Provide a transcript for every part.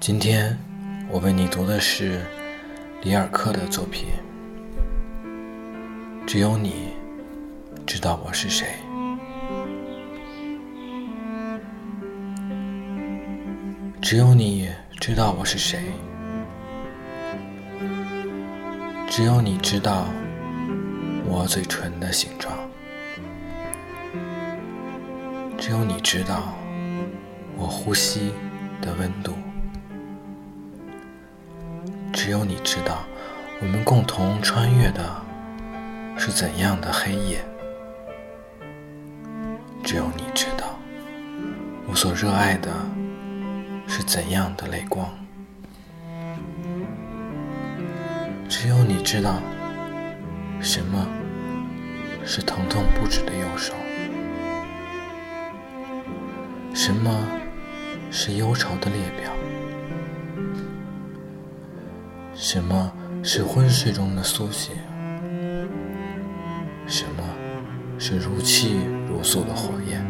今天我为你读的是里尔克的作品。只有你知道我是谁，只有你知道我是谁，只有你知道我嘴唇的形状，只有你知道我呼吸的温度。只有你知道，我们共同穿越的是怎样的黑夜。只有你知道，我所热爱的是怎样的泪光。只有你知道，什么是疼痛不止的右手，什么是忧愁的列表。什么是昏睡中的苏醒？什么是如泣如诉的火焰？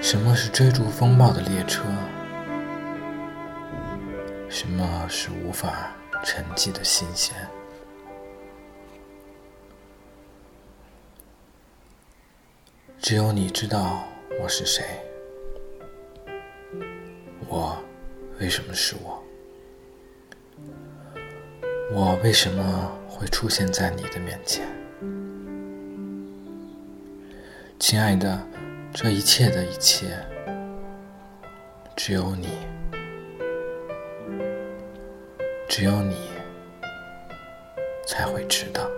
什么是追逐风暴的列车？什么是无法沉寂的新鲜？只有你知道我是谁。我。为什么是我？我为什么会出现在你的面前？亲爱的，这一切的一切，只有你，只有你才会知道。